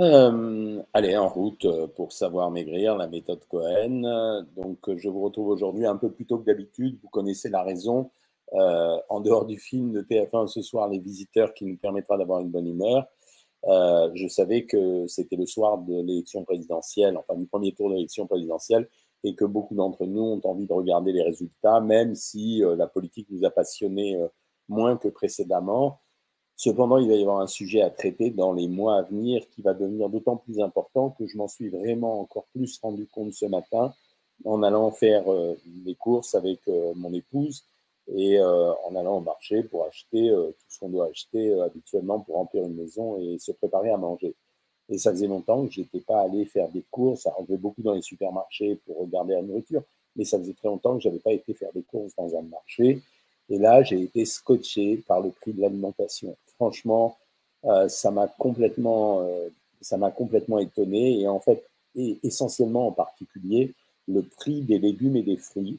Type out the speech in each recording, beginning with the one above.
Euh, allez, en route euh, pour savoir maigrir, la méthode Cohen. Donc, je vous retrouve aujourd'hui un peu plus tôt que d'habitude. Vous connaissez la raison. Euh, en dehors du film de TF1 ce soir, Les Visiteurs, qui nous permettra d'avoir une bonne humeur. je savais que c'était le soir de l'élection présidentielle, enfin du premier tour de l'élection présidentielle, et que beaucoup d'entre nous ont envie de regarder les résultats, même si la politique nous a passionnés moins que précédemment. Cependant, il va y avoir un sujet à traiter dans les mois à venir qui va devenir d'autant plus important que je m'en suis vraiment encore plus rendu compte ce matin en allant faire euh, mes courses avec euh, mon épouse et euh, en allant au marché pour acheter tout ce qu'on doit acheter habituellement pour remplir une maison et se préparer à manger. Et ça faisait longtemps que je n'étais pas allé faire des courses. Je vais beaucoup dans les supermarchés pour regarder la nourriture, mais ça faisait très longtemps que je n'avais pas été faire des courses dans un marché. Et là, j'ai été scotché par le prix de l'alimentation. Franchement, euh, ça m'a complètement, euh, ça m'a complètement étonné. Et en fait, et essentiellement en particulier, le prix des légumes et des fruits,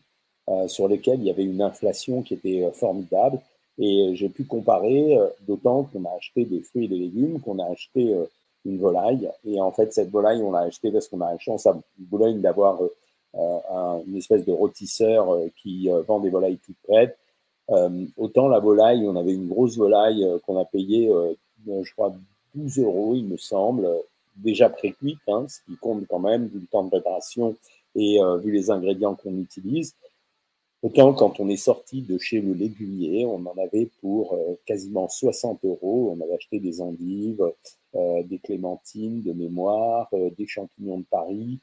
euh, sur lesquels il y avait une inflation qui était formidable. Et j'ai pu comparer, d'autant qu'on a acheté des fruits et des légumes, qu'on a acheté une volaille. Et en fait, cette volaille, on l'a achetée parce qu'on a la chance à Boulogne d'avoir une espèce de rôtisseur qui vend des volailles toutes prêtes autant la volaille, on avait une grosse volaille euh, qu'on a payée, euh, je crois, 12 euros, il me semble, déjà pré-cuite, hein, ce qui compte quand même vu le temps de préparation et vu les ingrédients qu'on utilise. Autant quand on est sorti de chez le légumier, on en avait pour quasiment 60 euros. On avait acheté des endives, des clémentines de mémoire, des champignons de Paris.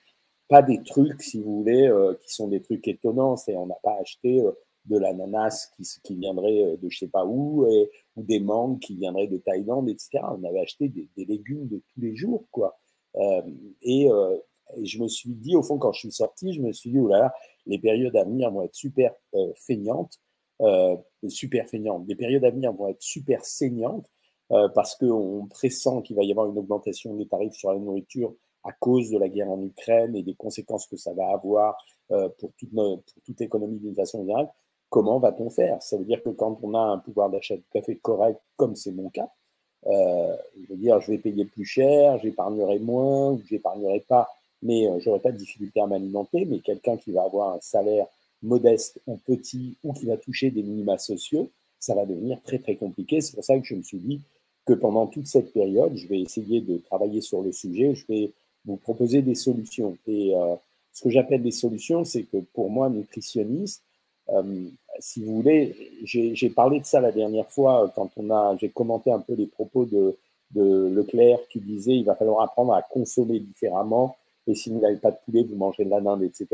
Pas des trucs, si vous voulez, qui sont des trucs étonnants. C'est on n'a pas acheté de l'ananas qui, qui viendrait euh, de je sais pas où, et, ou des mangues qui viendraient de Thaïlande, etc. On avait acheté des, légumes de tous les jours, quoi. Euh, et, euh, je me suis dit, au fond, quand je suis sorti, je me suis dit, oh là là, les périodes à venir vont être super euh, feignantes, euh, super feignantes. Les périodes à venir vont être super saignantes euh, parce qu'on pressent qu'il va y avoir une augmentation des tarifs sur la nourriture à cause de la guerre en Ukraine et des conséquences que ça va avoir pour toute, pour toute l'économie d'une façon générale comment va-t-on faire? Ça veut dire que quand on a un pouvoir d'achat tout à fait correct, comme c'est mon cas, euh, je veux dire, je vais payer plus cher, j'épargnerai moins, ou j'épargnerai pas, mais euh, j'aurai pas de difficulté à m'alimenter. Mais quelqu'un qui va avoir un salaire modeste ou petit, ou qui va toucher des minima sociaux, ça va devenir très très compliqué. C'est pour ça que je me suis dit que pendant toute cette période, je vais essayer de travailler sur le sujet, je vais vous proposer des solutions. Et euh, ce que j'appelle des solutions, c'est que pour moi, nutritionniste, si vous voulez, j'ai parlé de ça la dernière fois quand on a, j'ai commenté un peu les propos de, Leclerc qui disait il va falloir apprendre à consommer différemment et si vous n'avez pas de poulet, vous mangez de la dinde, etc.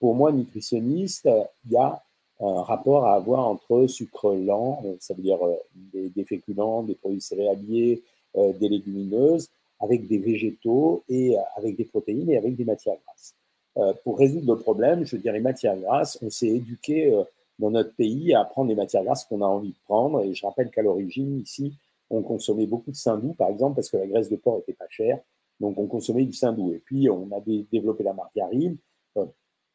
Pour moi, nutritionniste, il y a un rapport à avoir entre sucre lent, ça veut dire euh, des, féculents, des produits céréaliers, euh, des légumineuses, avec des végétaux et avec des protéines et avec des matières grasses. Euh, pour résoudre le problème, je veux dire, les matières grasses, on s'est éduqué euh, dans notre pays à prendre les matières grasses qu'on a envie de prendre. Et je rappelle qu'à l'origine, ici, on consommait beaucoup de saindoux, par exemple, parce que la graisse de porc était pas chère. Donc, on consommait du saindoux. Et puis, on a développé la margarine euh,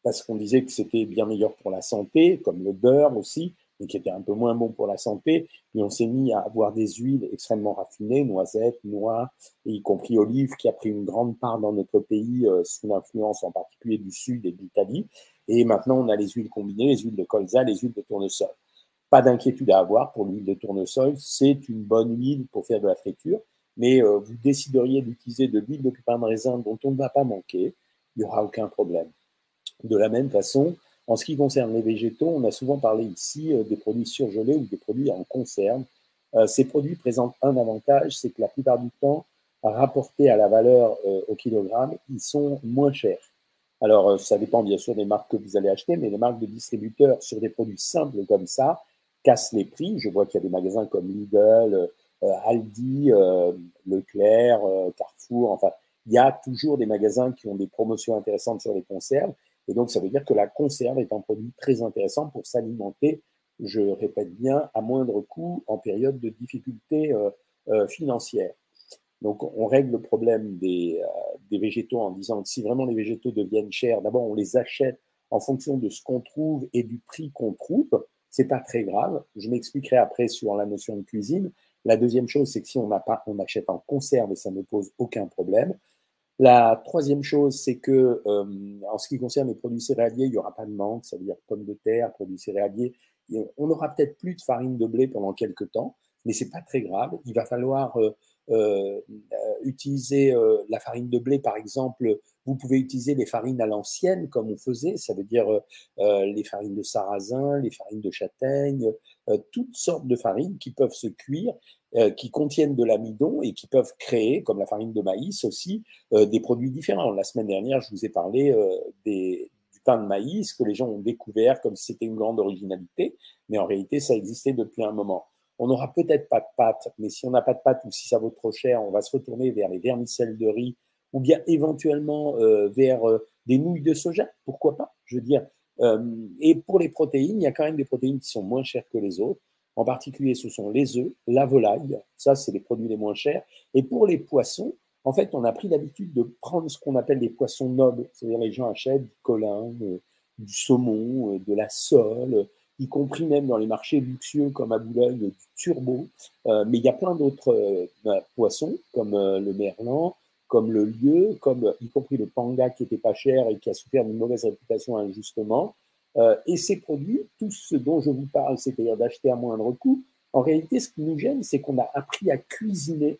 parce qu'on disait que c'était bien meilleur pour la santé, comme le beurre aussi qui était un peu moins bon pour la santé. Puis on s'est mis à avoir des huiles extrêmement raffinées, noisettes, noix, y compris olives, qui a pris une grande part dans notre pays euh, sous l'influence en particulier du sud et de l'Italie. Et maintenant, on a les huiles combinées, les huiles de colza, les huiles de tournesol. Pas d'inquiétude à avoir pour l'huile de tournesol, c'est une bonne huile pour faire de la friture, mais euh, vous décideriez d'utiliser de l'huile de pépin de raisin dont on ne va pas manquer, il n'y aura aucun problème. De la même façon, en ce qui concerne les végétaux, on a souvent parlé ici euh, des produits surgelés ou des produits en conserve. Euh, ces produits présentent un avantage, c'est que la plupart du temps, rapportés à la valeur euh, au kilogramme, ils sont moins chers. Alors, ça dépend bien sûr des marques que vous allez acheter, mais les marques de distributeurs sur des produits simples comme ça cassent les prix. Je vois qu'il y a des magasins comme Lidl, Aldi, Leclerc, Carrefour, enfin, il y a toujours des magasins qui ont des promotions intéressantes sur les conserves. Et donc, ça veut dire que la conserve est un produit très intéressant pour s'alimenter, je répète bien, à moindre coût en période de difficulté euh, euh, financière. Donc, on règle le problème des, euh, des, végétaux en disant que si vraiment les végétaux deviennent chers, d'abord, on les achète en fonction de ce qu'on trouve et du prix qu'on trouve. C'est pas très grave. Je m'expliquerai après sur la notion de cuisine. La deuxième chose, c'est que si on n'a pas, on achète en conserve et ça ne pose aucun problème. La troisième chose, c'est que euh, en ce qui concerne les produits céréaliers, il n'y aura pas de manque, ça veut dire pommes de terre, produits céréaliers. On n'aura peut-être plus de farine de blé pendant quelques temps, mais c'est pas très grave. Il va falloir euh, euh, utiliser la farine de blé, par exemple. Vous pouvez utiliser les farines à l'ancienne, comme on faisait, ça veut dire les farines de sarrasin, les farines de châtaigne, toutes sortes de farines qui peuvent se cuire euh, qui contiennent de l'amidon et qui peuvent créer, comme la farine de maïs aussi, euh, des produits différents. La semaine dernière, je vous ai parlé euh, des, du pain de maïs que les gens ont découvert comme si c'était une grande originalité, mais en réalité, ça existait depuis un moment. On n'aura peut-être pas de pâtes, mais si on n'a pas de pâtes ou si ça vaut trop cher, on va se retourner vers les vermicelles de riz ou bien éventuellement vers des nouilles de soja, pourquoi pas? Je veux dire, et pour les protéines, il y a quand même des protéines qui sont moins chères que les autres. En particulier, ce sont les œufs, la volaille, ça c'est les produits les moins chers. Et pour les poissons, en fait, on a pris l'habitude de prendre ce qu'on appelle des poissons nobles, c'est-à-dire les gens achètent du colin, euh, du saumon, euh, de la sole, y compris même dans les marchés luxueux comme à Boulogne, du turbo. Euh, mais il y a plein d'autres bah, poissons, comme le merlan, comme le lieu, comme y compris le panga qui était pas cher et qui a souffert d'une mauvaise réputation injustement. Euh, et ces produits, tout ce dont je vous parle, c'est-à-dire d'acheter à moindre coût, en réalité, ce qui nous gêne, c'est qu'on a appris à cuisiner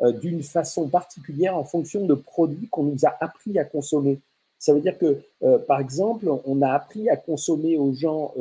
euh, d'une façon particulière en fonction de produits qu'on nous a appris à consommer. Ça veut dire que, euh, par exemple, on a appris à consommer aux gens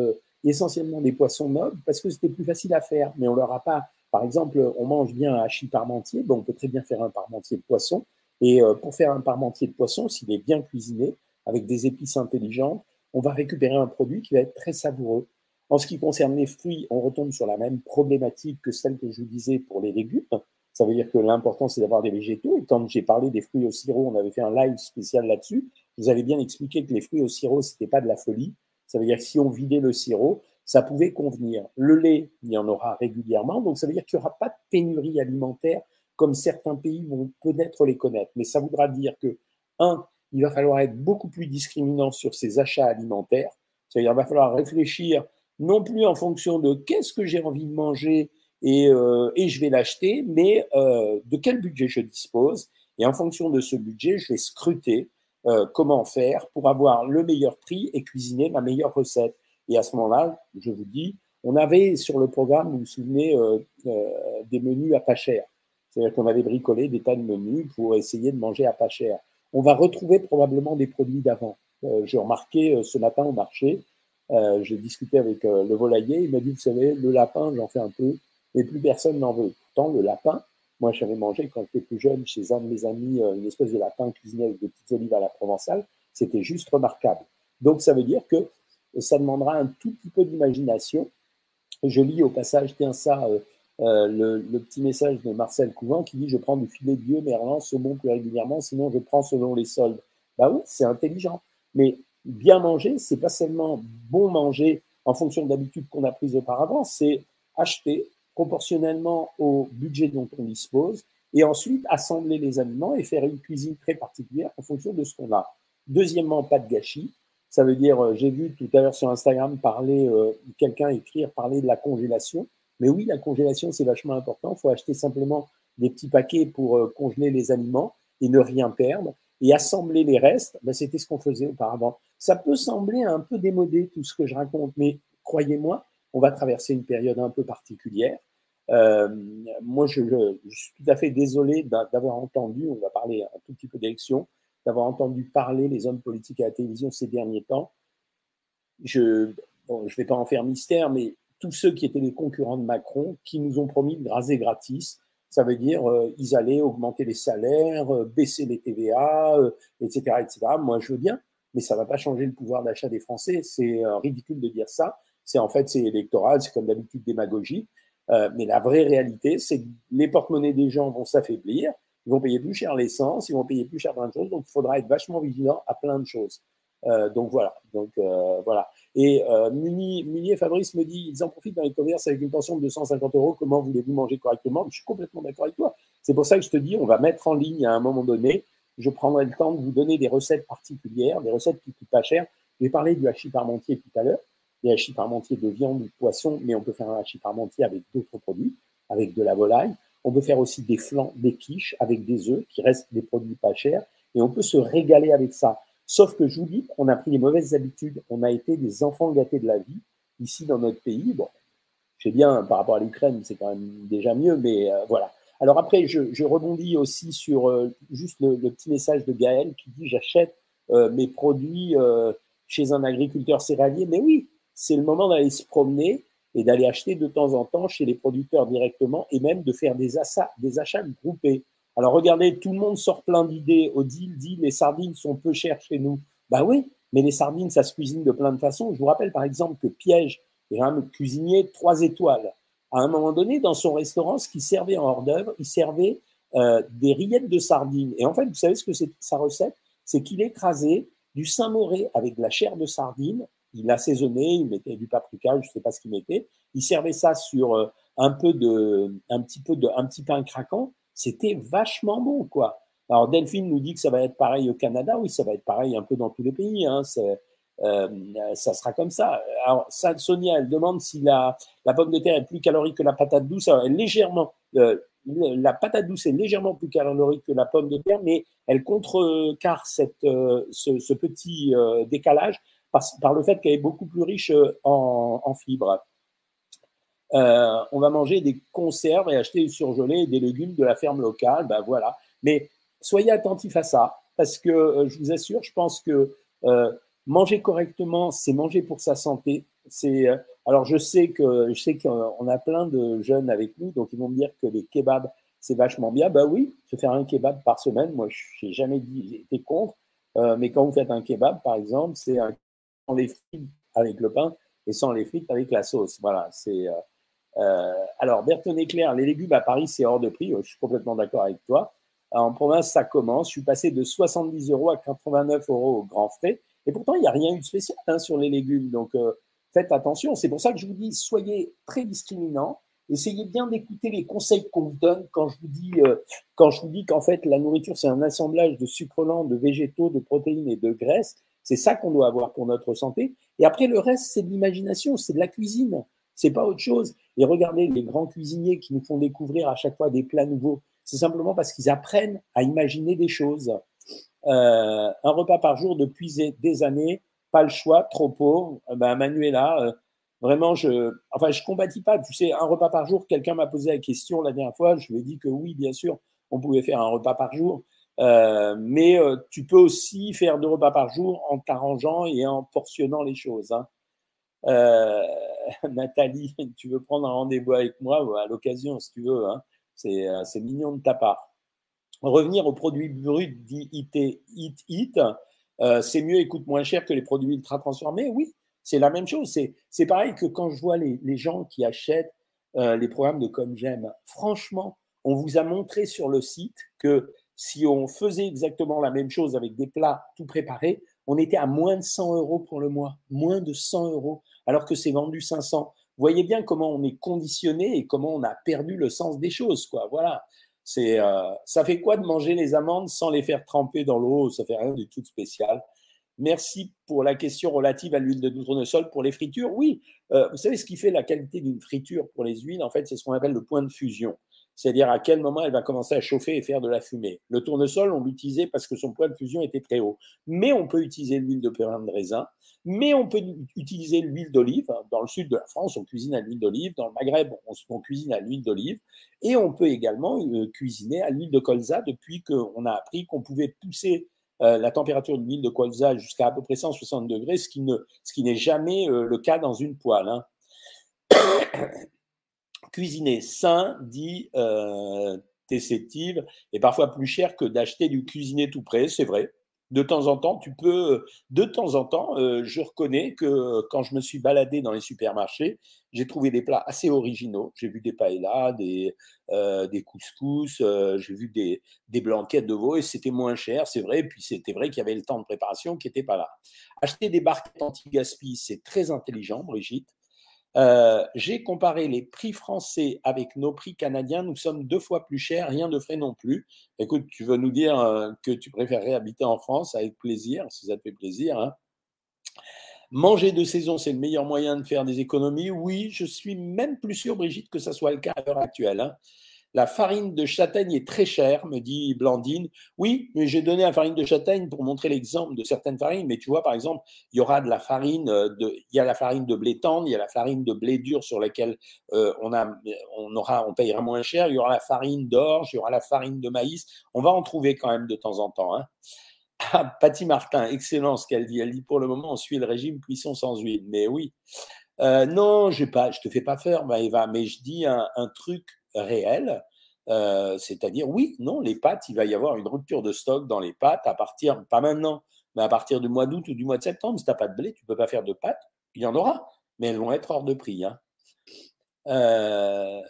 essentiellement des poissons nobles parce que c'était plus facile à faire, mais on leur a pas. Par exemple, on mange bien un hachis parmentier, bon, on peut très bien faire un parmentier de poisson. Et pour faire un parmentier de poisson, s'il est bien cuisiné, avec des épices intelligentes, on va récupérer un produit qui va être très savoureux. En ce qui concerne les fruits, on retombe sur la même problématique que celle que je vous disais pour les légumes. Ça veut dire que l'important, c'est d'avoir des végétaux. Et quand j'ai parlé des fruits au sirop, on avait fait un live spécial là-dessus. Vous avez bien expliqué que les fruits au sirop, c'était pas de la folie. Ça veut dire que si on vidait le sirop, ça pouvait convenir. Le lait, il y en aura régulièrement. Donc, ça veut dire qu'il n'y aura pas de pénurie alimentaire comme certains pays vont peut-être les connaître. Mais ça voudra dire que, un, il va falloir être beaucoup plus discriminant sur ses achats alimentaires. C'est-à-dire, il va falloir réfléchir non plus en fonction de qu'est-ce que j'ai envie de manger et, euh, et je vais l'acheter, mais euh, de quel budget je dispose. Et en fonction de ce budget, je vais scruter euh, comment faire pour avoir le meilleur prix et cuisiner ma meilleure recette. Et à ce moment-là, je vous dis, on avait sur le programme, vous vous souvenez, des menus à pas cher. C'est-à-dire qu'on avait bricolé des tas de menus pour essayer de manger à pas cher on va retrouver probablement des produits d'avant. Euh, j'ai remarqué euh, ce matin au marché, euh, j'ai discuté avec le volailler, il m'a dit, vous savez, le lapin, j'en fais un peu, mais plus personne n'en veut. Pourtant, le lapin, moi j'avais mangé quand j'étais plus jeune chez un de mes amis une espèce de lapin cuisiné avec des petites olives à la provençale, c'était juste remarquable. Donc ça veut dire que ça demandera un tout petit peu d'imagination. Je lis au passage, tiens ça, euh, le, petit message de Marcel Couvent qui dit Je prends du filet de Dieu, saumon plus régulièrement, sinon je prends selon les soldes. Bah oui, c'est intelligent. Mais bien manger, c'est pas seulement bon manger en fonction de l'habitude qu'on a prise auparavant, c'est acheter proportionnellement au budget dont on dispose et ensuite assembler les aliments et faire une cuisine très particulière en fonction de ce qu'on a. Deuxièmement, pas de gâchis. Ça veut dire, euh, j'ai vu tout à l'heure sur Instagram parler, euh, quelqu'un écrire, parler de la congélation. Mais oui, la congélation, c'est vachement important. Il faut acheter simplement des petits paquets pour euh, congeler les aliments et ne rien perdre. Et assembler les restes, ben, c'était ce qu'on faisait auparavant. Ça peut sembler un peu démodé tout ce que je raconte, mais croyez-moi, on va traverser une période un peu particulière. Euh, moi, je, suis tout à fait désolé d'avoir entendu, on va parler un tout petit peu d'élections, d'avoir entendu parler les hommes politiques à la télévision ces derniers temps. Je ne vais pas en faire mystère, mais tous ceux qui étaient les concurrents de Macron, qui nous ont promis de raser gratis. Ça veut dire euh, ils allaient augmenter les salaires, euh, baisser les TVA, etc., euh, etc. Moi, je veux bien, mais ça va pas changer le pouvoir d'achat des Français. C'est ridicule de dire ça. C'est en fait c'est électoral, c'est comme d'habitude démagogique. mais la vraie réalité, c'est que les porte-monnaies des gens vont s'affaiblir. Ils vont payer plus cher l'essence, ils vont payer plus cher plein de choses. Donc, il faudra être vachement vigilant à plein de choses. Donc voilà. Donc voilà. Et euh, Munier Fabrice me dit, ils en profitent dans les commerces avec une pension de 250 euros, comment voulez-vous manger correctement? Je suis complètement d'accord avec toi. C'est pour ça que je te dis, on va mettre en ligne à un moment donné, je prendrai le temps de vous donner des recettes particulières, des recettes qui coûtent pas cher. Je vais parler du hachis parmentier tout à l'heure, des hachis parmentiers de viande ou de poisson, mais on peut faire un hachis parmentier avec d'autres produits. avec de la volaille. On peut faire aussi des flancs, des quiches avec des œufs qui restent des produits pas chers. Et on peut se régaler avec ça. Sauf que je vous dis, on a pris les mauvaises habitudes. On a été des enfants gâtés de la vie ici dans notre pays. Bon, je sais bien, par rapport à l'Ukraine, c'est quand même déjà mieux, mais euh, voilà. Alors après, je, rebondis aussi sur euh, juste le, petit message de Gaël qui dit j'achète euh, mes produits chez un agriculteur céréalier. Mais oui, c'est le moment d'aller se promener et d'aller acheter de temps en temps chez les producteurs directement et même de faire des, des achats groupés. Alors regardez, tout le monde sort plein d'idées. Odile dit les sardines sont peu chères chez nous. Bah oui, mais les sardines, ça se cuisine de plein de façons. Je vous rappelle par exemple que Piège est un cuisinier trois étoiles. À un moment donné, dans son restaurant, ce qu'il servait en hors d'œuvre, il servait euh, des rillettes de sardines. Et en fait, vous savez ce que c'est sa recette? C'est qu'il écrasait du Saint-Moré avec de la chair de sardine. Il assaisonnait, il mettait du paprika, je ne sais pas ce qu'il mettait. Il servait ça sur euh, un peu de, un petit peu de, un petit pain craquant. C'était vachement bon, quoi. Alors Delphine nous dit que ça va être pareil au Canada. Oui, ça va être pareil un peu dans tous les pays. Hein. Euh, ça sera comme ça. Alors Sonia, elle demande si la, pomme de terre est plus calorique que la patate douce. Alors, elle légèrement, euh, la patate douce est légèrement plus calorique que la pomme de terre, mais elle contrecarre cette, euh, ce, petit décalage par, par, le fait qu'elle est beaucoup plus riche en fibres. On va manger des conserves et acheter du surgelé et des légumes de la ferme locale. Ben voilà. Mais soyez attentifs à ça, parce que euh, je vous assure, je pense que euh, manger correctement, c'est manger pour sa santé. C'est euh, alors je sais que je sais qu'on a plein de jeunes avec nous, donc ils vont me dire que les kebabs c'est vachement bien. Bah oui, se faire un kebab par semaine, moi je n'ai jamais dit été contre, mais quand vous faites un kebab par exemple, c'est sans les frites avec le pain et sans les frites avec la sauce. Voilà, c'est alors Berton Éclair, les légumes à Paris c'est hors de prix. Je suis complètement d'accord avec toi. En province, ça commence. Je suis passé de 70 euros à 89 euros au grand frais. Et pourtant, il n'y a rien eu de spécial hein, sur les légumes. Donc, euh, faites attention. C'est pour ça que je vous dis, soyez très discriminants. Essayez bien d'écouter les conseils qu'on vous donne quand je vous dis, euh, quand je vous dis qu'en fait, la nourriture, c'est un assemblage de sucres lents, de végétaux, de protéines et de graisses. C'est ça qu'on doit avoir pour notre santé. Et après, le reste, c'est de l'imagination, c'est de la cuisine. C'est pas autre chose. Et regardez les grands cuisiniers qui nous font découvrir à chaque fois des plats nouveaux c'est simplement parce qu'ils apprennent à imaginer des choses. Euh, un repas par jour depuis des années, pas le choix, trop pauvre. Euh, ben, Manuela, euh, vraiment, je, enfin, je combattis pas. Tu sais, un repas par jour. Quelqu'un m'a posé la question la dernière fois. Je lui ai dit que oui, bien sûr, on pouvait faire un repas par jour. mais tu peux aussi faire deux repas par jour en t'arrangeant et en portionnant les choses. Hein. Nathalie, tu veux prendre un rendez-vous avec moi à l'occasion, si tu veux. Hein. Euh, c'est mignon de ta part. Revenir aux produits bruts dits IT, IT, euh, c'est mieux et coûte moins cher que les produits ultra transformés. Oui, c'est la même chose. C'est pareil que quand je vois les, gens qui achètent euh, les programmes de Comme J'aime. Franchement, on vous a montré sur le site que si on faisait exactement la même chose avec des plats tout préparés, on était à moins de 100 euros pour le mois. Moins de 100 euros, alors que c'est vendu 500 voyez bien comment on est conditionné et comment on a perdu le sens des choses, quoi. Voilà. Euh, ça fait quoi de manger les amandes sans les faire tremper dans l'eau? Ça fait rien du tout spécial. Merci pour la question relative à l'huile de tournesol pour les fritures. Oui, euh, vous savez ce qui fait la qualité d'une friture pour les huiles? En fait, c'est ce qu'on appelle le point de fusion c'est-à-dire à quel moment elle va commencer à chauffer et faire de la fumée. Le tournesol, on l'utilisait parce que son point de fusion était très haut. Mais on peut utiliser l'huile de périn de raisin, mais on peut utiliser l'huile d'olive. Dans le sud de la France, on cuisine à l'huile d'olive. Dans le Maghreb, on, cuisine à l'huile d'olive. Et on peut également euh, cuisiner à l'huile de colza depuis qu'on a appris qu'on pouvait pousser euh, la température de l'huile de colza jusqu'à à peu près 160 degrés, ce qui, ne, ce qui n'est jamais euh, le cas dans une poêle. Hein. Cuisiner sain, dit euh, est parfois plus cher que d'acheter du cuisiner tout prêt, c'est vrai. De temps en temps, tu peux. De temps en temps, euh, je reconnais que quand je me suis baladé dans les supermarchés, j'ai trouvé des plats assez originaux. J'ai vu des paellas, des, euh, des couscous, euh, j'ai vu des, des blanquettes de veau et c'était moins cher, c'est vrai. Et puis c'était vrai qu'il y avait le temps de préparation qui n'était pas là. Acheter des barquettes anti-gaspi, c'est très intelligent, Brigitte. Euh, j'ai comparé les prix français avec nos prix canadiens. Nous sommes deux fois plus chers, rien de frais non plus. Écoute, tu veux nous dire euh, que tu préférerais habiter en France avec plaisir, si ça te fait plaisir. Hein. Manger de saison, c'est le meilleur moyen de faire des économies. Oui, je suis même plus sûr, Brigitte, que ça soit le cas à l'heure actuelle. Hein. La farine de châtaigne est très chère, me dit Blandine. Oui, mais j'ai donné la farine de châtaigne pour montrer l'exemple de certaines farines. Mais tu vois, par exemple, il y aura de la farine euh, de, il y a la farine de blé tendre, il y a la farine de blé dur sur laquelle euh, on a, aura, payera moins cher. Il y aura la farine d'orge, il y aura la farine de maïs. On va en trouver quand même de temps en temps. Hein. Ah, Patty Martin, excellent ce qu'elle dit. Elle dit pour le moment, on suit le régime cuisson sans huile. Mais oui. Euh, non, je ne te fais pas faire, Eva, mais je dis un truc réel. Euh, c'est-à-dire, oui, non, les pâtes, il va y avoir une rupture de stock dans les pâtes à partir, pas maintenant, mais à partir du mois d'août ou du mois de septembre. Si tu n'as pas de blé, tu ne peux pas faire de pâtes. Il y en aura, mais elles vont être hors de prix. Hein. Euh,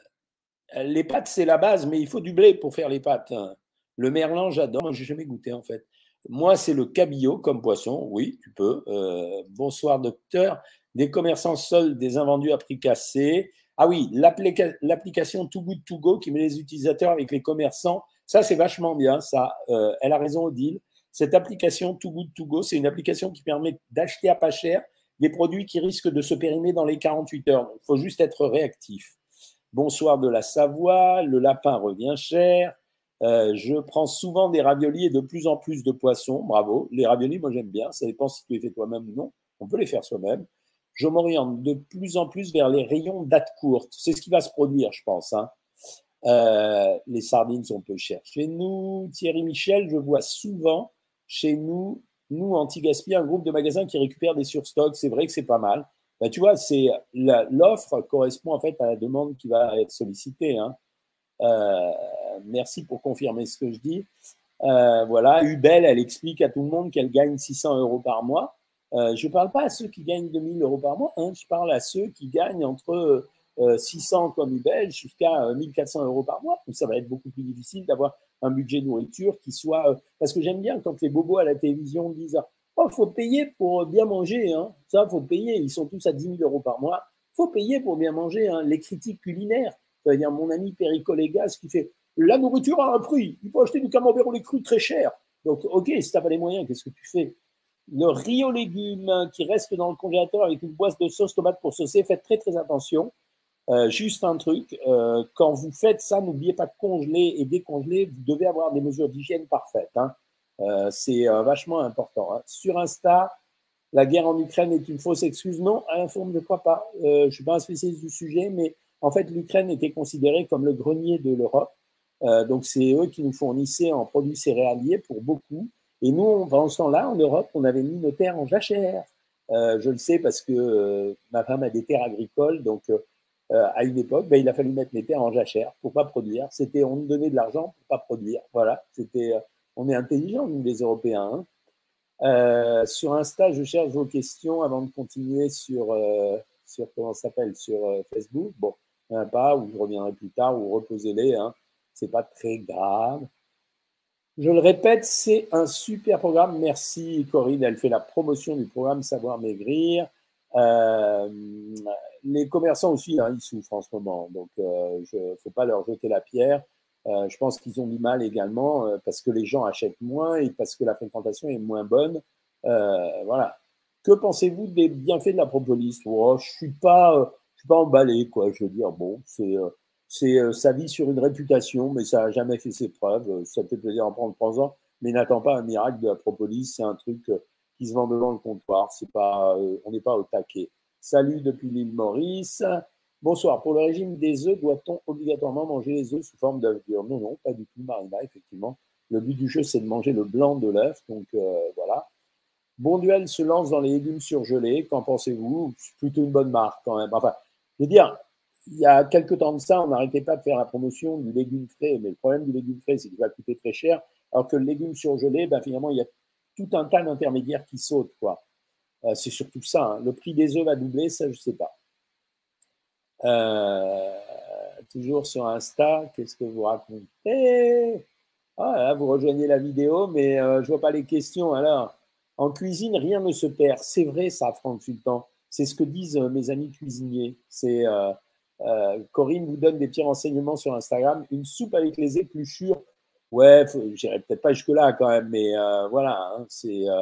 les pâtes, c'est la base, mais il faut du blé pour faire les pâtes. Hein. Le merlan, j'adore. Moi, j'ai jamais goûté en fait. Moi, c'est le cabillaud comme poisson. Oui, tu peux. Euh, bonsoir, docteur. Des commerçants seuls, des invendus à prix cassé. Ah oui, l'application Too Good To Go qui met les utilisateurs avec les commerçants, ça c'est vachement bien. Ça, euh, elle a raison, Odile. Cette application Too Good To Go, c'est une application qui permet d'acheter à pas cher des produits qui risquent de se périmer dans les 48 heures. Il faut juste être réactif. Bonsoir de la Savoie, le lapin revient cher. Euh, je prends souvent des raviolis et de plus en plus de poissons. Bravo. Les raviolis, moi j'aime bien. Ça dépend si tu les fais toi-même ou non. On peut les faire soi-même je m'oriente de plus en plus vers les rayons date courte. C'est ce qui va se produire, je pense. Hein. Euh, les sardines sont peu chères. Chez nous, Thierry Michel, je vois souvent chez nous, nous, Anti-Gaspi, un groupe de magasins qui récupèrent des surstocks. C'est vrai que c'est pas mal. Bah, tu vois, c'est l'offre correspond en fait à la demande qui va être sollicitée. Hein. Euh, merci pour confirmer ce que je dis. Euh, voilà, Ubel, elle explique à tout le monde qu'elle gagne 600 euros par mois. Euh, je ne parle pas à ceux qui gagnent 2000 euros par mois, hein. je parle à ceux qui gagnent entre 600 euh, comme Ubel jusqu'à 1400 euh, euros par mois. Donc ça va être beaucoup plus difficile d'avoir un budget nourriture qui soit. Parce que j'aime bien quand les bobos à la télévision disent Oh, faut payer pour bien manger. Hein. Ça, faut payer. Ils sont tous à 10 000 euros par mois. faut payer pour bien manger. Hein. Les critiques culinaires, c'est-à-dire mon ami Péricolégas qui fait La nourriture a un prix. Il faut acheter du camembert au lait cru très cher. Donc, OK, si tu n'as pas les moyens, qu'est-ce que tu fais? Le riz aux légumes qui reste dans le congélateur avec une boîte de sauce tomate pour saucer, faites très très attention. Euh, juste un truc, euh, quand vous faites ça, n'oubliez pas de congeler et décongeler. Vous devez avoir des mesures d'hygiène parfaites. Hein. Euh, c'est vachement important. Hein. Sur Insta, la guerre en Ukraine est une fausse excuse. Non, à l'info, je ne crois pas. je ne suis pas un spécialiste du sujet, mais en fait, l'Ukraine était considérée comme le grenier de l'Europe. donc, c'est eux qui nous fournissaient en produits céréaliers pour beaucoup. Et nous, pendant ce temps-là, en Europe, on avait mis nos terres en jachère. Euh, je le sais parce que euh, ma femme a des terres agricoles, donc euh, à une époque, ben, il a fallu mettre mes terres en jachère pour pas produire. C'était, on nous donnait de l'argent pour pas produire. Voilà, c'était, on est intelligents nous les Européens. Hein. sur Insta, je cherche vos questions avant de continuer sur sur comment s'appelle sur Facebook. Bon, il n'y en a pas, ou je reviendrai plus tard, ou reposez-les. Hein. C'est pas très grave. Je le répète, c'est un super programme. Merci Corinne, elle fait la promotion du programme Savoir Maigrir. Euh, les commerçants aussi, hein, ils souffrent en ce moment, donc euh, il ne faut pas leur jeter la pierre. Euh, je pense qu'ils ont du mal également parce que les gens achètent moins et parce que la fréquentation est moins bonne. voilà. Que pensez-vous des bienfaits de la propolis? Oh, Je suis pas, suis pas emballé, quoi. Je veux dire, bon, c'est c'est euh, sa vie sur une réputation, mais ça n'a jamais fait ses preuves. Euh, ça fait plaisir d'en prendre ans, mais n'attends pas un miracle de la propolis. C'est un truc euh, qui se vend devant le comptoir. C'est pas, on n'est pas au taquet. Salut depuis l'île Maurice. Bonsoir. Pour le régime des œufs, doit-on obligatoirement manger les œufs sous forme d'œuf dur Non, non, pas du tout, Marina, effectivement. Le but du jeu, c'est de manger le blanc de l'œuf. Donc voilà. Bon Duel se lance dans les légumes surgelés. Qu'en pensez-vous? Plutôt une bonne marque quand même. Enfin, je veux dire, il y a quelques temps de ça, on n'arrêtait pas de faire la promotion du légume frais, mais le problème du légume frais, c'est qu'il va coûter très cher, alors que le légume surgelé, ben, finalement, il y a tout un tas d'intermédiaires qui sautent. Euh, c'est surtout ça. Hein. Le prix des œufs va doubler, ça, je ne sais pas. Euh, toujours sur Insta, qu'est-ce que vous racontez? Ah, Vous rejoignez la vidéo, mais euh, je ne vois pas les questions. Alors, en cuisine, rien ne se perd. C'est vrai, ça, Franck Sultan. C'est ce que disent mes amis cuisiniers. C'est euh, Corinne vous donne des petits renseignements sur Instagram. Une soupe avec les épluchures. Ouais, j'irai peut-être pas jusque-là quand même, mais euh, voilà. Hein, c'est euh,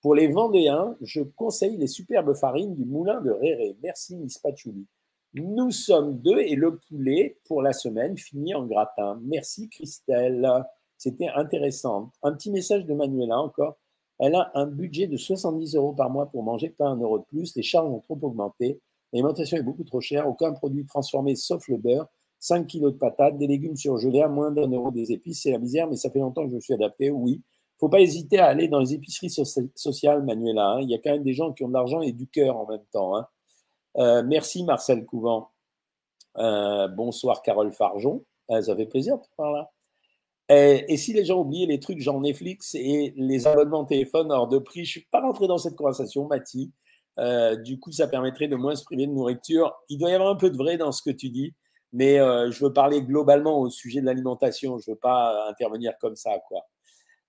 Pour les Vendéens, je conseille les superbes farines du moulin de Réré. Merci Miss Patchouli. Nous sommes deux et le poulet pour la semaine finit en gratin. Merci Christelle. C'était intéressant. Un petit message de Manuela encore. Elle a un budget de 70 euros par mois pour manger, pas un euro de plus. Les charges ont trop augmenté. L'alimentation est beaucoup trop chère. Aucun produit transformé sauf le beurre. 5 kilos de patates, des légumes surgelés à moins d'un euro des épices. C'est la misère, mais ça fait longtemps que je me suis adapté. Oui. Faut pas hésiter à aller dans les épiceries sociales, Manuela. Hein. Il y a quand même des gens qui ont de l'argent et du cœur en même temps. Hein. Euh, merci Marcel Couvent. Euh, bonsoir Carole Farjon. Euh, ça fait plaisir de te voir là. Et, si les gens oubliaient les trucs genre Netflix et les abonnements téléphone hors de prix, je ne suis pas rentré dans cette conversation, Mathie. Du coup, ça permettrait de moins se priver de nourriture. Il doit y avoir un peu de vrai dans ce que tu dis, mais je veux parler globalement au sujet de l'alimentation. Je ne veux pas intervenir comme ça, quoi.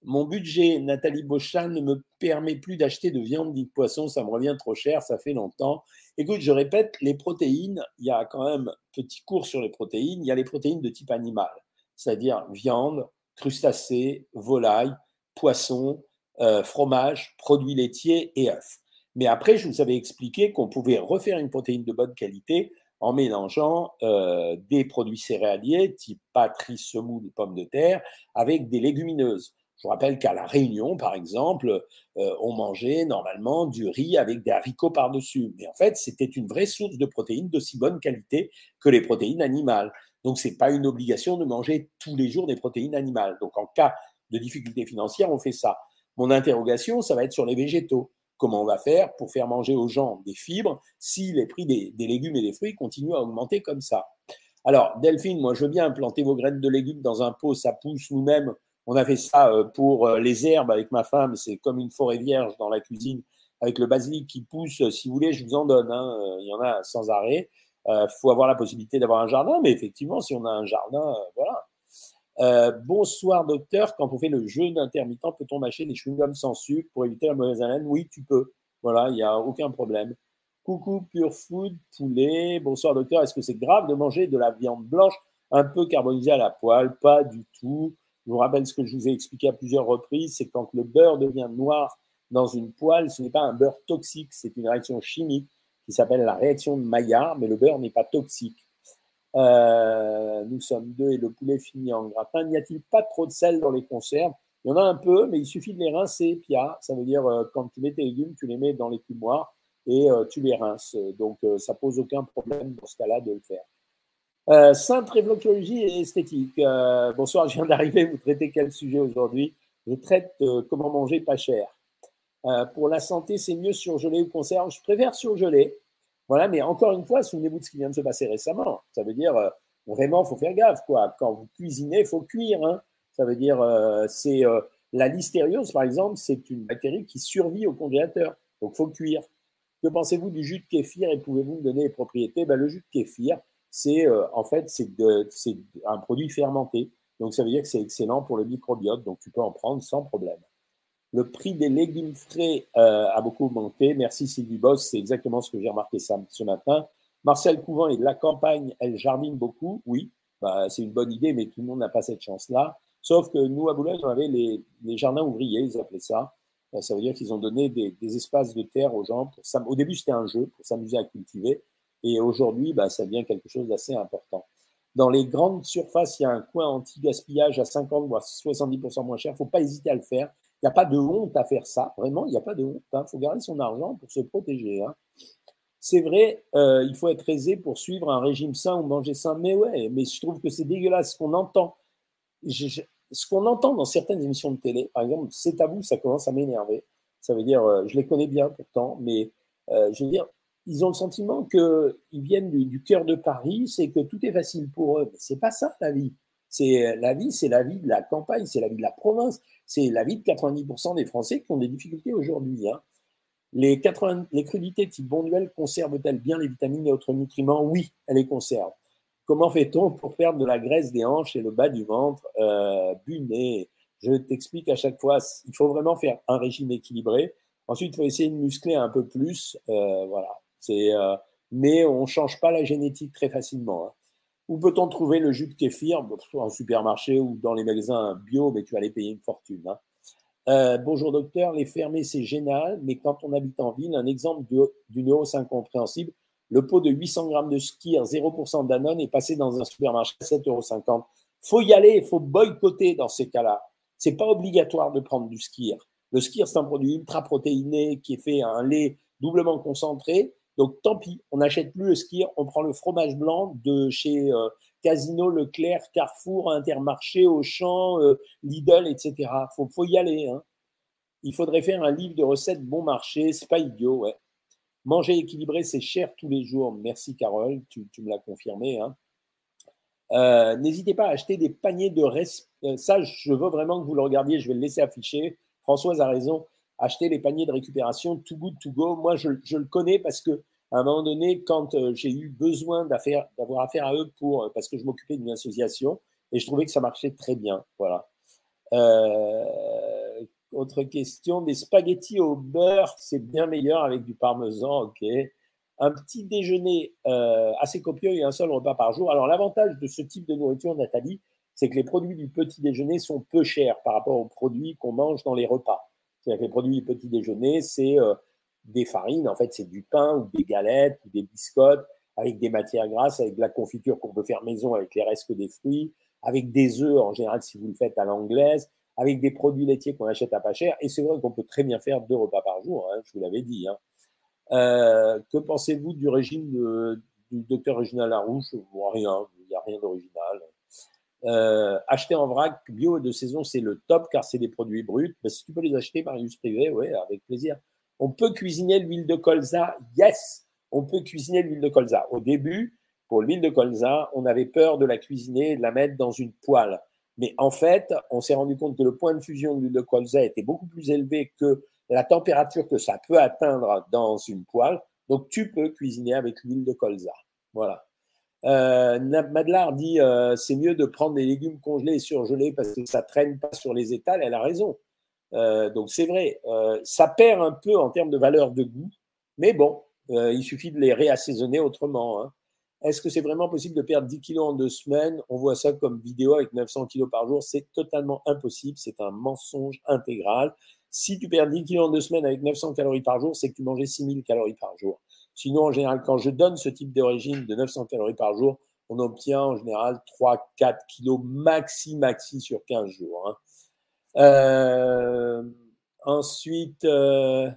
Mon budget, Nathalie Beauchamp, ne me permet plus d'acheter de viande ni de poisson, ça me revient trop cher, ça fait longtemps. Écoute, je répète, les protéines, il y a quand même petit cours sur les protéines, il y a les protéines de type animal, c'est-à-dire viande, crustacés, volaille, poisson, euh, fromage, produits laitiers et œufs. Mais après, je vous avais expliqué qu'on pouvait refaire une protéine de bonne qualité en mélangeant euh, des produits céréaliers type pâtes, riz, semoule, pommes de terre avec des légumineuses. Je vous rappelle qu'à La Réunion, par exemple, euh, on mangeait normalement du riz avec des haricots par-dessus. Mais en fait, c'était une vraie source de protéines d'aussi bonne qualité que les protéines animales. Donc, ce n'est pas une obligation de manger tous les jours des protéines animales. Donc, en cas de difficulté financière, on fait ça. Mon interrogation, ça va être sur les végétaux. Comment on va faire pour faire manger aux gens des fibres si les prix des, légumes et des fruits continuent à augmenter comme ça Alors, Delphine, moi, je veux bien planter vos graines de légumes dans un pot, ça pousse nous-mêmes on a fait ça euh, pour euh, les herbes avec ma femme. C'est comme une forêt vierge dans la cuisine avec le basilic qui pousse. Si vous voulez, je vous en donne. Hein. Euh, il y en a sans arrêt. Il faut avoir la possibilité d'avoir un jardin, mais effectivement, si on a un jardin, voilà. Bonsoir docteur, quand on fait le jeûne intermittent, peut-on mâcher des chewing-gums sans sucre pour éviter la mauvaise haleine? Oui, tu peux. Voilà, il n'y a aucun problème. Coucou Pure Food, poulet. Bonsoir docteur, est-ce que c'est grave de manger de la viande blanche un peu carbonisée à la poêle? Pas du tout. Je vous rappelle ce que je vous ai expliqué à plusieurs reprises, c'est quand le beurre devient noir dans une poêle, ce n'est pas un beurre toxique, c'est une réaction chimique qui s'appelle la réaction de Maillard, mais le beurre n'est pas toxique. Euh, nous sommes deux et le poulet finit en gratin. N'y a-t-il pas trop de sel dans les conserves? Il y en a un peu, mais il suffit de les rincer, Pia. Ça veut dire, euh, quand tu mets tes légumes, tu les mets dans les cumoirs et euh, tu les rinces. Donc, ça pose aucun problème dans ce cas-là de le faire. Euh, Sainte réflexologie et esthétique. Euh, bonsoir, je viens d'arriver. Vous traitez quel sujet aujourd'hui? Je traite euh, comment manger pas cher. pour la santé, c'est mieux surgelé ou conserve? Je préfère surgeler. Voilà, mais encore une fois, souvenez-vous de ce qui vient de se passer récemment. Ça veut dire vraiment, il faut faire gaffe. Quoi. Quand vous cuisinez, il faut cuire. Hein. Ça veut dire, c'est la listériose, par exemple, c'est une bactérie qui survit au congélateur. Donc, il faut cuire. Que pensez-vous du jus de kéfir et pouvez-vous me donner les propriétés? Ben, Le jus de kéfir, c'est euh, en fait c'est un produit fermenté. Donc ça veut dire que c'est excellent pour le microbiote, donc tu peux en prendre sans problème. Le prix des légumes frais euh, a beaucoup augmenté. Merci Sylvie Boss, c'est exactement ce que j'ai remarqué ce matin. Marcel Couvent est de la campagne, elle jardine beaucoup. Oui, bah, c'est une bonne idée, mais tout le monde n'a pas cette chance-là. Sauf que nous, à Boulogne, on avait les, jardins ouvriers, ils appelaient ça. Euh, ça veut dire qu'ils ont donné des, espaces de terre aux gens. Au début, c'était un jeu pour s'amuser à cultiver. Et aujourd'hui, bah, ça devient quelque chose d'assez important. Dans les grandes surfaces, il y a un coin anti-gaspillage à 50 voire 70% moins cher. Il ne faut pas hésiter à le faire. Il n'y a pas de honte à faire ça. Vraiment, il n'y a pas de honte. Il hein. faut garder son argent pour se protéger. Hein. C'est vrai, euh, il faut être aisé pour suivre un régime sain ou manger sain. Mais ouais, mais je trouve que c'est dégueulasse ce qu'on entend. ce qu'on entend dans certaines émissions de télé, par exemple, c'est à vous, ça commence à m'énerver. Ça veut dire, euh, je les connais bien pourtant, mais euh, je veux dire, ils ont le sentiment qu'ils viennent du, cœur de Paris, c'est que tout est facile pour eux. Mais c'est pas ça la vie. C'est la vie, c'est la vie de la campagne, c'est la vie de la province, c'est la vie de 90% des Français qui ont des difficultés aujourd'hui. Hein. Les, 80, les crudités type bonduel conservent-elles bien les vitamines et autres nutriments? Oui, elles les conservent. Comment fait-on pour perdre de la graisse des hanches et le bas du ventre? Euh, je t'explique à chaque fois, il faut vraiment faire un régime équilibré. Ensuite, il faut essayer de muscler un peu plus. Euh, voilà. Euh, mais on ne change pas la génétique très facilement. Hein. Où peut-on trouver le jus de kéfir? En supermarché ou dans les magasins bio, mais tu vas aller payer une fortune. Hein. Euh, bonjour docteur, les fermer c'est génial, mais quand on habite en ville, un exemple d'une hausse incompréhensible, le pot de 800 grammes de skier 0% d'anone est passé dans un supermarché à 7,50 euros. Faut y aller, il faut boycotter dans ces cas-là. C'est pas obligatoire de prendre du skier. Le skier, c'est un produit ultra protéiné qui est fait à un lait doublement concentré. Donc tant pis, on n'achète plus le skier, on prend le fromage blanc de chez euh, Casino, Leclerc, Carrefour, Intermarché, Auchan, euh, Lidl, etc. Faut, faut y aller. Hein. Il faudrait faire un livre de recettes bon marché, c'est pas idiot. Manger équilibré, c'est cher tous les jours. Merci Carole, tu, me l'as confirmé. Hein. Euh, n'hésitez pas à acheter des paniers de reste. Ça, je veux vraiment que vous le regardiez. Je vais le laisser afficher. Françoise a raison. Acheter les paniers de récupération Too Good To Go. Moi, je, le connais parce que à un moment donné, quand euh, j'ai eu besoin d'avoir affaire à eux pour, euh, parce que je m'occupais d'une association, et je trouvais que ça marchait très bien. Voilà. Euh, autre question, des spaghettis au beurre, c'est bien meilleur avec du parmesan, ok. Un petit déjeuner assez copieux et un seul repas par jour. Alors l'avantage de ce type de nourriture, Nathalie, c'est que les produits du petit déjeuner sont peu chers par rapport aux produits qu'on mange dans les repas. Les produits du petit déjeuner, c'est des farines, en fait, c'est du pain ou des galettes ou des biscottes avec des matières grasses, avec de la confiture qu'on peut faire maison avec les restes des fruits, avec des œufs, en général, si vous le faites à l'anglaise, avec des produits laitiers qu'on achète à pas cher. Et c'est vrai qu'on peut très bien faire deux repas par jour, hein, je vous l'avais dit. Hein. Euh, que pensez-vous du régime du docteur Réginal Larouche? Rien, il n'y a rien d'original. Euh, acheter en vrac bio de saison, c'est le top car c'est des produits bruts. Mais si tu peux les acheter par use privée, ouais, avec plaisir. On peut cuisiner l'huile de colza Yes, on peut cuisiner l'huile de colza. Au début, pour l'huile de colza, on avait peur de la cuisiner et de la mettre dans une poêle. Mais en fait, on s'est rendu compte que le point de fusion de l'huile de colza était beaucoup plus élevé que la température que ça peut atteindre dans une poêle. Donc, tu peux cuisiner avec l'huile de colza. Voilà. Euh, dit euh, c'est mieux de prendre des légumes congelés et surgelés parce que ça traîne pas sur les étals. Elle a raison. Euh, donc c'est vrai, euh, ça perd un peu en termes de valeur de goût, mais bon, il suffit de les réassaisonner autrement. Hein. Est-ce que c'est vraiment possible de perdre 10 kilos en deux semaines? On voit ça comme vidéo avec 900 kilos par jour. C'est totalement impossible. C'est un mensonge intégral. Si tu perds 10 kilos en deux semaines avec 900 calories par jour, c'est que tu mangeais 6000 calories par jour. Sinon, en général, quand je donne ce type de régime de 900 calories par jour, on obtient en général 3-4 kilos maxi maxi sur 15 jours. Hein. Euh, ensuite, euh,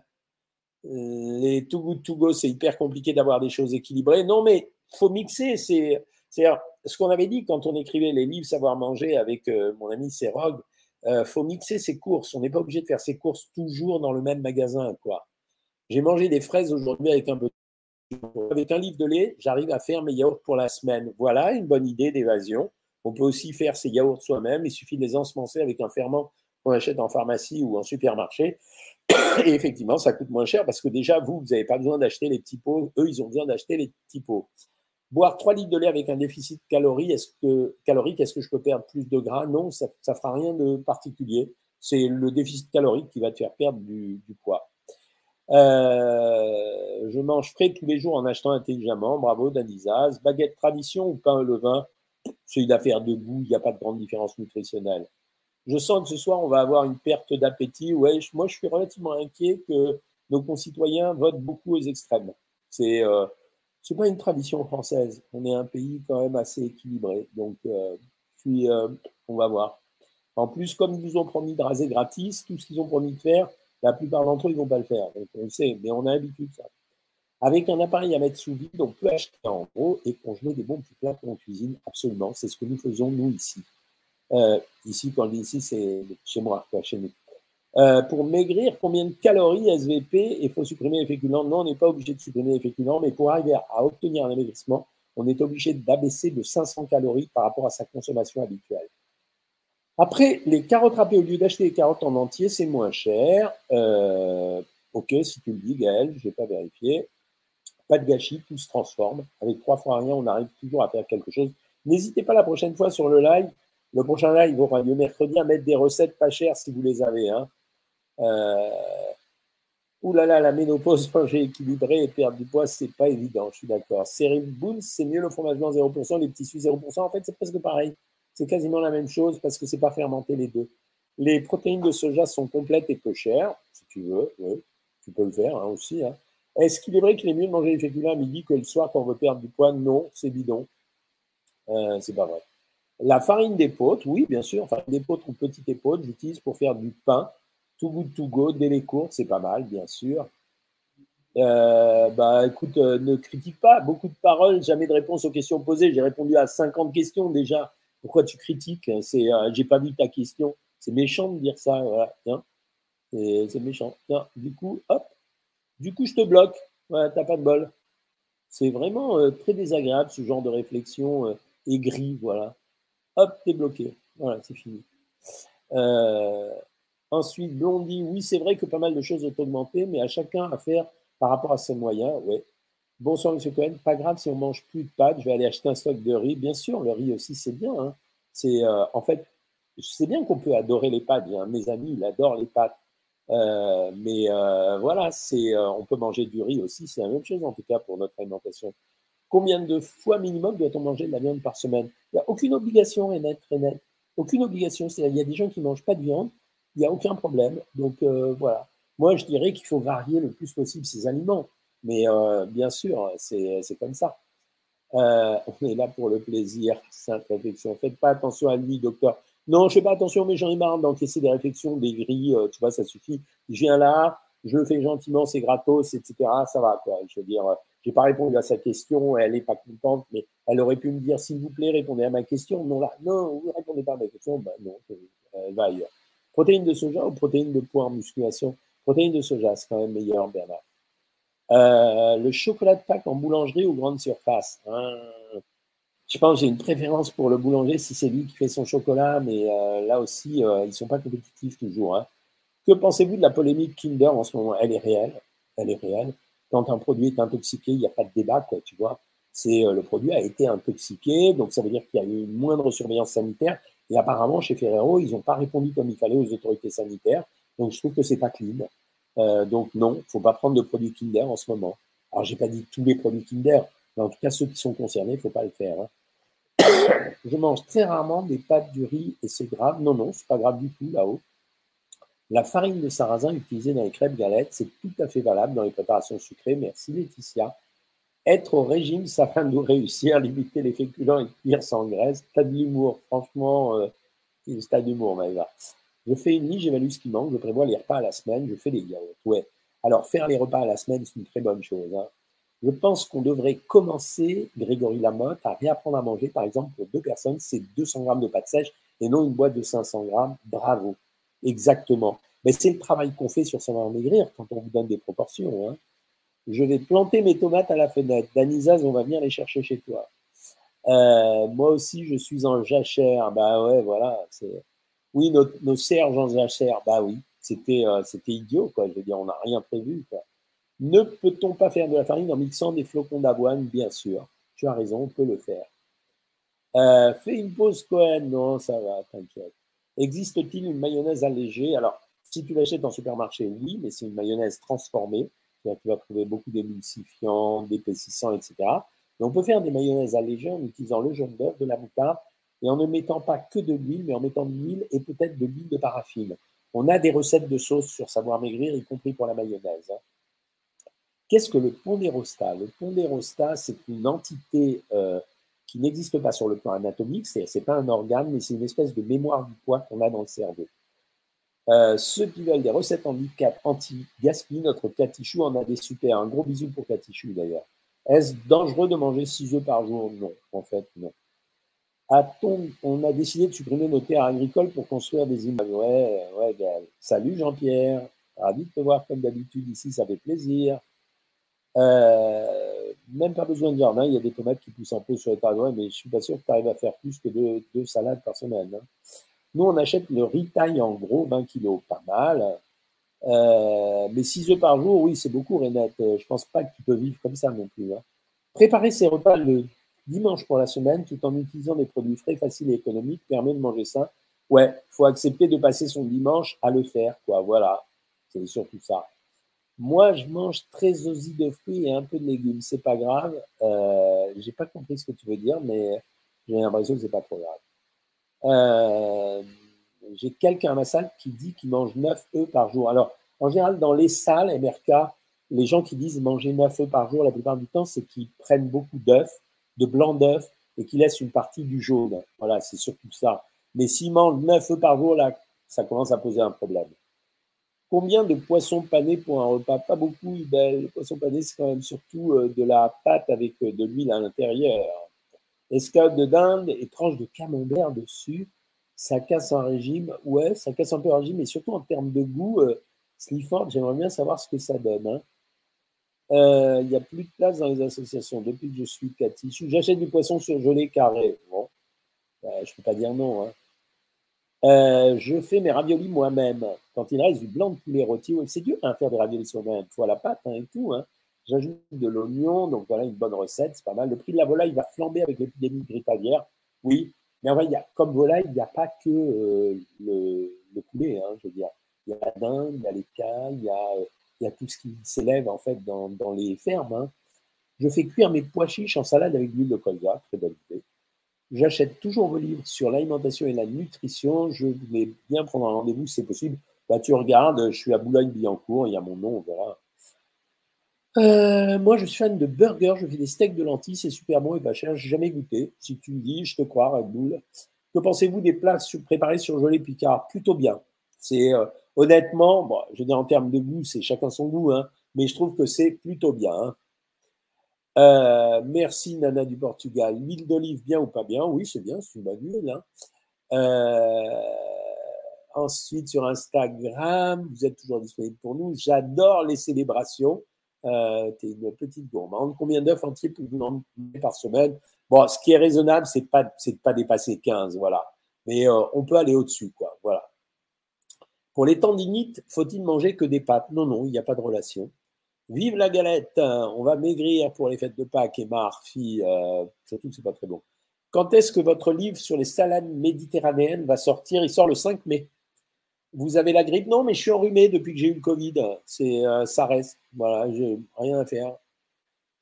les Too Good To Go, c'est hyper compliqué d'avoir des choses équilibrées. Non, mais faut mixer. C'est ce qu'on avait dit quand on écrivait les livres Savoir manger avec euh, mon ami Serog. Faut mixer ses courses. On n'est pas obligé de faire ses courses toujours dans le même magasin. quoi. J'ai mangé des fraises aujourd'hui avec un peu avec un livre de lait, j'arrive à faire mes yaourts pour la semaine. Voilà une bonne idée d'évasion. On peut aussi faire ses yaourts soi-même. Il suffit de les ensemencer avec un ferment qu'on achète en pharmacie ou en supermarché. Et effectivement, ça coûte moins cher parce que déjà, vous, vous n'avez pas besoin d'acheter les petits pots. Eux, ils ont besoin d'acheter les petits pots. Boire 3 litres de lait avec un déficit calorique, est-ce que, calorique, est-ce que je peux perdre plus de gras? Non, ça ne fera rien de particulier. C'est le déficit calorique qui va te faire perdre du, poids. Euh, je mange frais tous les jours en achetant intelligemment. Bravo, Danizaz. Baguette tradition ou pain au levain? C'est une affaire de goût. Il n'y a pas de grande différence nutritionnelle je sens que ce soir, on va avoir une perte d'appétit. Moi, je suis relativement inquiet que nos concitoyens votent beaucoup aux extrêmes. C'est euh, c'est pas une tradition française. On est un pays quand même assez équilibré. Donc, euh, puis, euh, on va voir. En plus, comme ils nous ont promis de raser gratis, tout ce qu'ils ont promis de faire, la plupart d'entre eux, ils vont pas le faire. Donc, on le sait, mais on a l'habitude ça. Avec un appareil à mettre sous vide, on peut acheter en gros et congeler des bons petits plats qu'on cuisine. Absolument, c'est ce que nous faisons nous ici. Euh, ici, quand je dis ici, c'est chez moi, chez nous. Euh, pour maigrir, combien de calories SVP Il faut supprimer les féculents? Non, on n'est pas obligé de supprimer les féculents, mais pour arriver à obtenir un amaigrissement, on est obligé d'abaisser de 500 calories par rapport à sa consommation habituelle. Après, les carottes râpées, au lieu d'acheter les carottes en entier, c'est moins cher. Euh, ok, si tu le dis, Gaël, je n'ai pas vérifié. Pas de gâchis, tout se transforme. Avec trois fois rien, on arrive toujours à faire quelque chose. N'hésitez pas la prochaine fois sur le live le prochain live aura lieu mercredi à mettre des recettes pas chères si vous les avez. Hein. Euh... Ouh là là, la ménopause, manger équilibré et perdre du poids, c'est pas évident, je suis d'accord. Boons, c'est mieux le fromage blanc 0%, les petits suisses 0%. En fait, c'est presque pareil. C'est quasiment la même chose parce que c'est pas fermenté les deux. Les protéines de soja sont complètes et peu chères, si tu veux. Oui, tu peux le faire hein, aussi. Hein. Est-ce qu'il est vrai qu'il est mieux de manger des féculents à midi que le soir quand on veut perdre du poids? Non, c'est bidon. Euh, c'est pas vrai. La farine d'épeautre, oui, bien sûr. Farine d'épeautre ou petite épeautre, j'utilise pour faire du pain. Tout good to go, dès les courses, c'est pas mal, bien sûr. Euh, bah écoute, euh, ne critique pas. Beaucoup de paroles, jamais de réponse aux questions posées. J'ai répondu à 50 questions déjà. Pourquoi tu critiques C'est, j'ai pas vu ta question. C'est méchant de dire ça, voilà. C'est méchant. du coup, hop, du coup, je te bloque. Ouais, t'as pas de bol. C'est vraiment euh, très désagréable ce genre de réflexion euh, aigrie, voilà. Hop, t'es bloqué. Voilà, c'est fini. Euh, ensuite, Blondie, oui, c'est vrai que pas mal de choses ont augmenté, mais à chacun à faire par rapport à ses moyens, ouais. Bonsoir, Monsieur Cohen. Pas grave si on mange plus de pâtes, je vais aller acheter un stock de riz. Bien sûr, le riz aussi, c'est bien. Hein. C'est en fait, je sais bien qu'on peut adorer les pâtes. mes amis, il adore les pâtes. Euh, mais euh, voilà, euh, on peut manger du riz aussi, c'est la même chose en tout cas pour notre alimentation. Combien de fois minimum doit-on manger de la viande par semaine? Il n'y a aucune obligation, Renette, Renette. Aucune obligation. il y a des gens qui ne mangent pas de viande, il n'y a aucun problème. Donc voilà. Moi, je dirais qu'il faut varier le plus possible ses aliments. Mais bien sûr, c'est, comme ça. on est là pour le plaisir, sainte réflexion. Faites pas attention à lui, docteur. Non, je fais pas attention, mais j'en ai marre d'encaisser des réflexions, des grilles, euh, tu vois, ça suffit. Je viens là, je le fais gentiment, c'est gratos, etc. Ça va, quoi. Je veux dire, euh, j'ai pas répondu à sa question, elle n'est pas contente, mais elle aurait pu me dire, s'il vous plaît, répondez à ma question. Non, là, non, vous ne répondez pas à ma question, ben non, elle va ailleurs. Protéines de soja ou protéines de poids en musculation? Protéines de soja, c'est quand même meilleur, Bernard. Euh, le chocolat de Pâques en boulangerie ou grande surface hein je pense j'ai une préférence pour le boulanger si c'est lui qui fait son chocolat, mais euh, là aussi, euh, ils ne sont pas compétitifs toujours. Hein. Que pensez-vous de la polémique Kinder en ce moment? Elle est réelle. Elle est réelle. Quand un produit est intoxiqué, il n'y a pas de débat, quoi, tu vois. C'est le produit a été intoxiqué, donc ça veut dire qu'il y a eu une moindre surveillance sanitaire. Et apparemment, chez Ferrero, ils n'ont pas répondu comme il fallait aux autorités sanitaires. Donc je trouve que c'est pas clean. Donc non, il ne faut pas prendre de produits Kinder en ce moment. Alors j'ai pas dit tous les produits Kinder, mais en tout cas ceux qui sont concernés, il ne faut pas le faire. Hein je mange très rarement des pâtes, du riz et c'est grave. Non, non, c'est pas grave du tout là-haut. La farine de sarrasin utilisée dans les crêpes galettes, c'est tout à fait valable dans les préparations sucrées. Merci Laetitia. Être au régime, ça va nous réussir. Limiter les féculents et cuire sans graisse. T'as de l'humour, franchement, euh, t'as d'humour, Maëva. Je fais une liste, j'évalue ce qui manque, je prévois les repas à la semaine, je fais des yaourts. Ouais. Alors, faire les repas à la semaine, c'est une très bonne chose. Hein je pense qu'on devrait commencer, Grégory Lamotte, à réapprendre à manger. Par exemple, pour deux personnes, c'est 200 grammes de pâte sèche et non une boîte de 500 grammes. Bravo. Exactement. Mais c'est le travail qu'on fait sur Savoir Maigrir quand on vous donne des proportions. Hein. Je vais planter mes tomates à la fenêtre. Danisaz, on va venir les chercher chez toi. Euh, moi aussi, je suis en jachère. Bah ouais, voilà. Oui, nos, nos serges en jachère. Bah oui, c'était euh, c'était idiot, quoi. Je veux dire, on n'a rien prévu. Ne peut-on pas faire de la farine en mixant des flocons d'avoine? Bien sûr. Tu as raison, on peut le faire. Euh, fais une pause Cohen. Non, ça va, t'inquiète. Existe-t-il une mayonnaise allégée? Alors, si tu l'achètes en supermarché, oui, mais c'est une mayonnaise transformée. Tu vas trouver beaucoup d'émulsifiants, d'épaississants, etc. Mais on peut faire des mayonnaises allégées en utilisant le jaune d'œuf, de la moutarde, et en ne mettant pas que de l'huile, mais en mettant de l'huile et peut-être de l'huile de paraffine. On a des recettes de sauce sur Savoir Maigrir, y compris pour la mayonnaise. Hein. Qu'est-ce que le pondérostat Le pondérostat, c'est une entité euh, qui n'existe pas sur le plan anatomique, c'est n'est pas un organe, mais c'est une espèce de mémoire du poids qu'on a dans le cerveau. Euh, ceux qui veulent des recettes handicap anti-gaspi, notre Catichou en a des super. Un gros bisou pour Catichou d'ailleurs. Est-ce dangereux de manger 6 œufs par jour? Non, en fait, non. On a décidé de supprimer nos terres agricoles pour construire des immeubles. Ouais, ouais, Salut Jean-Pierre. Ravi de te voir comme d'habitude ici, ça fait plaisir. Euh, même pas besoin de jardin, il y a des tomates qui poussent un peu sur les terrains, mais je suis pas sûr que tu arrives à faire plus que deux, salades par semaine. Hein. Nous, on achète le riz taille en gros, 20 kilos, pas mal. Euh, mais 6 œufs par jour, oui, c'est beaucoup, Renette. Je pense pas que tu peux vivre comme ça non plus. Hein. Préparer ses repas le dimanche pour la semaine, tout en utilisant des produits frais, faciles et économiques, permet de manger sain. Ouais, faut accepter de passer son dimanche à le faire, quoi. Voilà, c'est surtout ça. Moi, je mange très osé de fruits et un peu de légumes. C'est pas grave. Euh, j'ai pas compris ce que tu veux dire, mais j'ai l'impression que c'est pas trop grave. Euh, j'ai quelqu'un à ma salle qui dit qu'il mange 9 œufs par jour. Alors, en général, dans les salles MRK, les gens qui disent manger 9 œufs par jour, la plupart du temps, c'est qu'ils prennent beaucoup d'œufs, de blancs d'œufs, et qu'ils laissent une partie du jaune. Voilà, c'est surtout ça. Mais s'ils mangent 9 œufs par jour, là, ça commence à poser un problème. Combien de poissons panés pour un repas? Pas beaucoup, belle. Le poisson pané, c'est quand même surtout euh, de la pâte avec euh, de l'huile à l'intérieur. Escalope de dinde et tranches de camembert dessus. Ça casse un régime. Ouais, ça casse un peu un régime, mais surtout en termes de goût, euh, Slifford, j'aimerais bien savoir ce que ça donne. Hein. Il n'y a plus de place dans les associations depuis que je suis Cathy. J'achète du poisson surgelé carré. Bon, je ne peux pas dire non. Hein. Euh, je fais mes raviolis moi-même. Quand il reste du blanc de poulet rôti, c'est dur à faire des raviolis soi-même. Il faut la pâte hein, et tout. Hein. J'ajoute de l'oignon, donc voilà une bonne recette, c'est pas mal. Le prix de la volaille va flamber avec l'épidémie de grippe aviaire, oui. Mais en vrai, y a, comme volaille, il n'y a pas que euh, le, poulet, hein, je veux dire. Il y a la dinde, il y a les cailles, il y a, y a tout ce qui s'élève en fait dans, les fermes. Je fais cuire mes pois chiches en salade avec l'huile de colza, très bonne idée. J'achète toujours vos livres sur l'alimentation et la nutrition. Je voulais bien prendre un rendez-vous si c'est possible. Bah, tu regardes, je suis à Boulogne-Billancourt, il y a mon nom, on verra. Euh, moi, je suis fan de burgers. Je fais des steaks de lentilles, c'est super bon et pas cher. J'ai jamais goûté. Si tu me dis, je te crois, Red Bull. Que pensez-vous des plats préparés sur Jolé Picard? Plutôt bien. C'est euh, honnêtement, je dire en termes de goût, c'est chacun son goût, hein, mais je trouve que c'est plutôt bien. Hein. Euh, merci Nana du Portugal. L'huile d'olive, bien ou pas bien? Oui, c'est bien, c'est une bonne huile. Hein. Euh, ensuite, sur Instagram, vous êtes toujours disponible pour nous. J'adore les célébrations. Euh, tu es une petite gourmande. Combien d'œufs entiers pouvez-vous en par semaine? Bon, ce qui est raisonnable, c'est pas, de pas dépasser 15, voilà. Mais on peut aller au-dessus. Voilà. Pour les tendinites, faut-il manger que des pâtes? Non, non, il n'y a pas de relation. Vive la galette, hein. on va maigrir pour les fêtes de Pâques et Marfi, euh, surtout que c'est pas très bon. Quand est-ce que votre livre sur les salades méditerranéennes va sortir? Il sort le 5 mai. Vous avez la grippe? Non, mais je suis enrhumé depuis que j'ai eu le Covid. C'est, euh, ça reste. Voilà, j'ai rien à faire.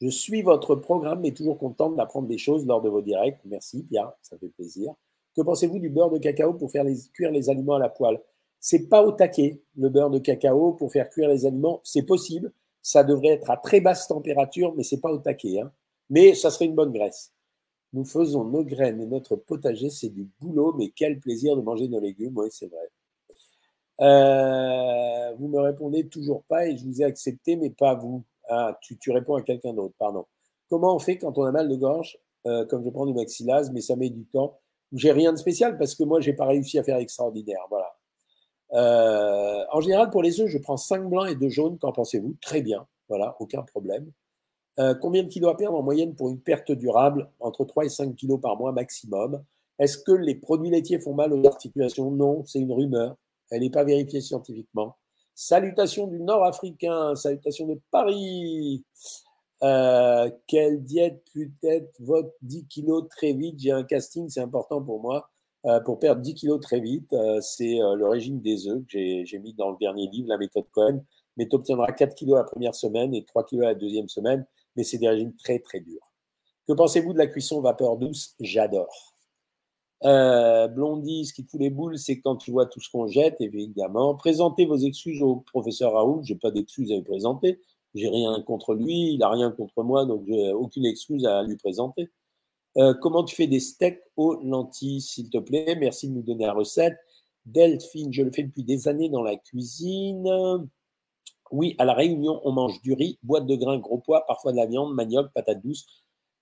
Je suis votre programme, mais toujours content d'apprendre des choses lors de vos directs. Merci, Pierre, ça fait plaisir. Que pensez-vous du beurre de cacao pour faire cuire les aliments à la poêle? C'est pas au taquet, le beurre de cacao pour faire cuire les aliments. C'est possible ça devrait être à très basse température, mais c'est pas au taquet. Hein. Mais ça serait une bonne graisse. Nous faisons nos graines et notre potager, c'est du boulot, mais quel plaisir de manger nos légumes, oui, c'est vrai. Euh, vous me répondez toujours pas et je vous ai accepté, mais pas vous. Ah, tu, réponds à quelqu'un d'autre, pardon. Comment on fait quand on a mal de gorge, euh, comme je prends du maxillase, mais ça met du temps J'ai rien de spécial parce que moi, j'ai pas réussi à faire extraordinaire. Voilà. Euh, en général, pour les œufs, je prends 5 blancs et 2 jaunes. Qu'en pensez-vous? Très bien. Voilà, aucun problème. Euh, combien de kilos à perdre en moyenne pour une perte durable? Entre 3 et 5 kilos par mois maximum. Est-ce que les produits laitiers font mal aux articulations? Non, c'est une rumeur. Elle n'est pas vérifiée scientifiquement. Salutations du Nord-Africain, salutations de Paris. Euh, quelle diète peut-être votre 10 kilos très vite? J'ai un casting, c'est important pour moi. Euh, pour perdre 10 kilos très vite. Euh, c'est euh, le régime des œufs que j'ai mis dans le dernier livre, la méthode Cohen. Mais tu obtiendras 4 kilos la première semaine et 3 kilos la deuxième semaine. Mais c'est des régimes très, très durs. Que pensez-vous de la cuisson vapeur douce? J'adore. Blondie, ce qui fout les boules, c'est quand tu vois tout ce qu'on jette, évidemment. Présentez vos excuses au professeur Raoult. J'ai pas d'excuses à lui présenter. J'ai rien contre lui, il a rien contre moi, donc j'ai aucune excuse à lui présenter. Euh, comment tu fais des steaks aux lentilles, s'il te plaît? Merci de nous donner la recette. Delphine, je le fais depuis des années dans la cuisine. Oui, à la Réunion, on mange du riz, boîte de grains, gros pois, parfois de la viande, manioc, patate douce.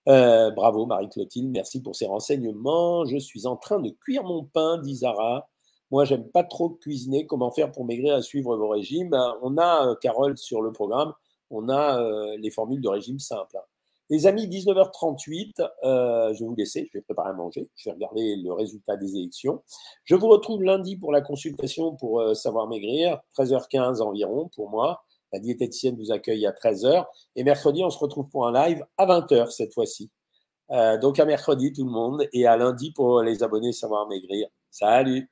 Euh, bravo Marie-Clotilde, merci pour ces renseignements. Je suis en train de cuire mon pain, dit Zara. Moi, j'aime pas trop cuisiner. Comment faire pour maigrir à suivre vos régimes? Ben, On a, euh, Carole, sur le programme, on a les formules de régime simple. Hein. Les amis, 19h38, euh, je vais vous laisser, je vais préparer à manger, je vais regarder le résultat des élections. Je vous retrouve lundi pour la consultation pour euh, savoir maigrir, 13h15 environ pour moi. La diététicienne vous accueille à 13h. Et mercredi, on se retrouve pour un live à 20h cette fois-ci. Euh, donc à mercredi tout le monde et à lundi pour les abonnés savoir maigrir. Salut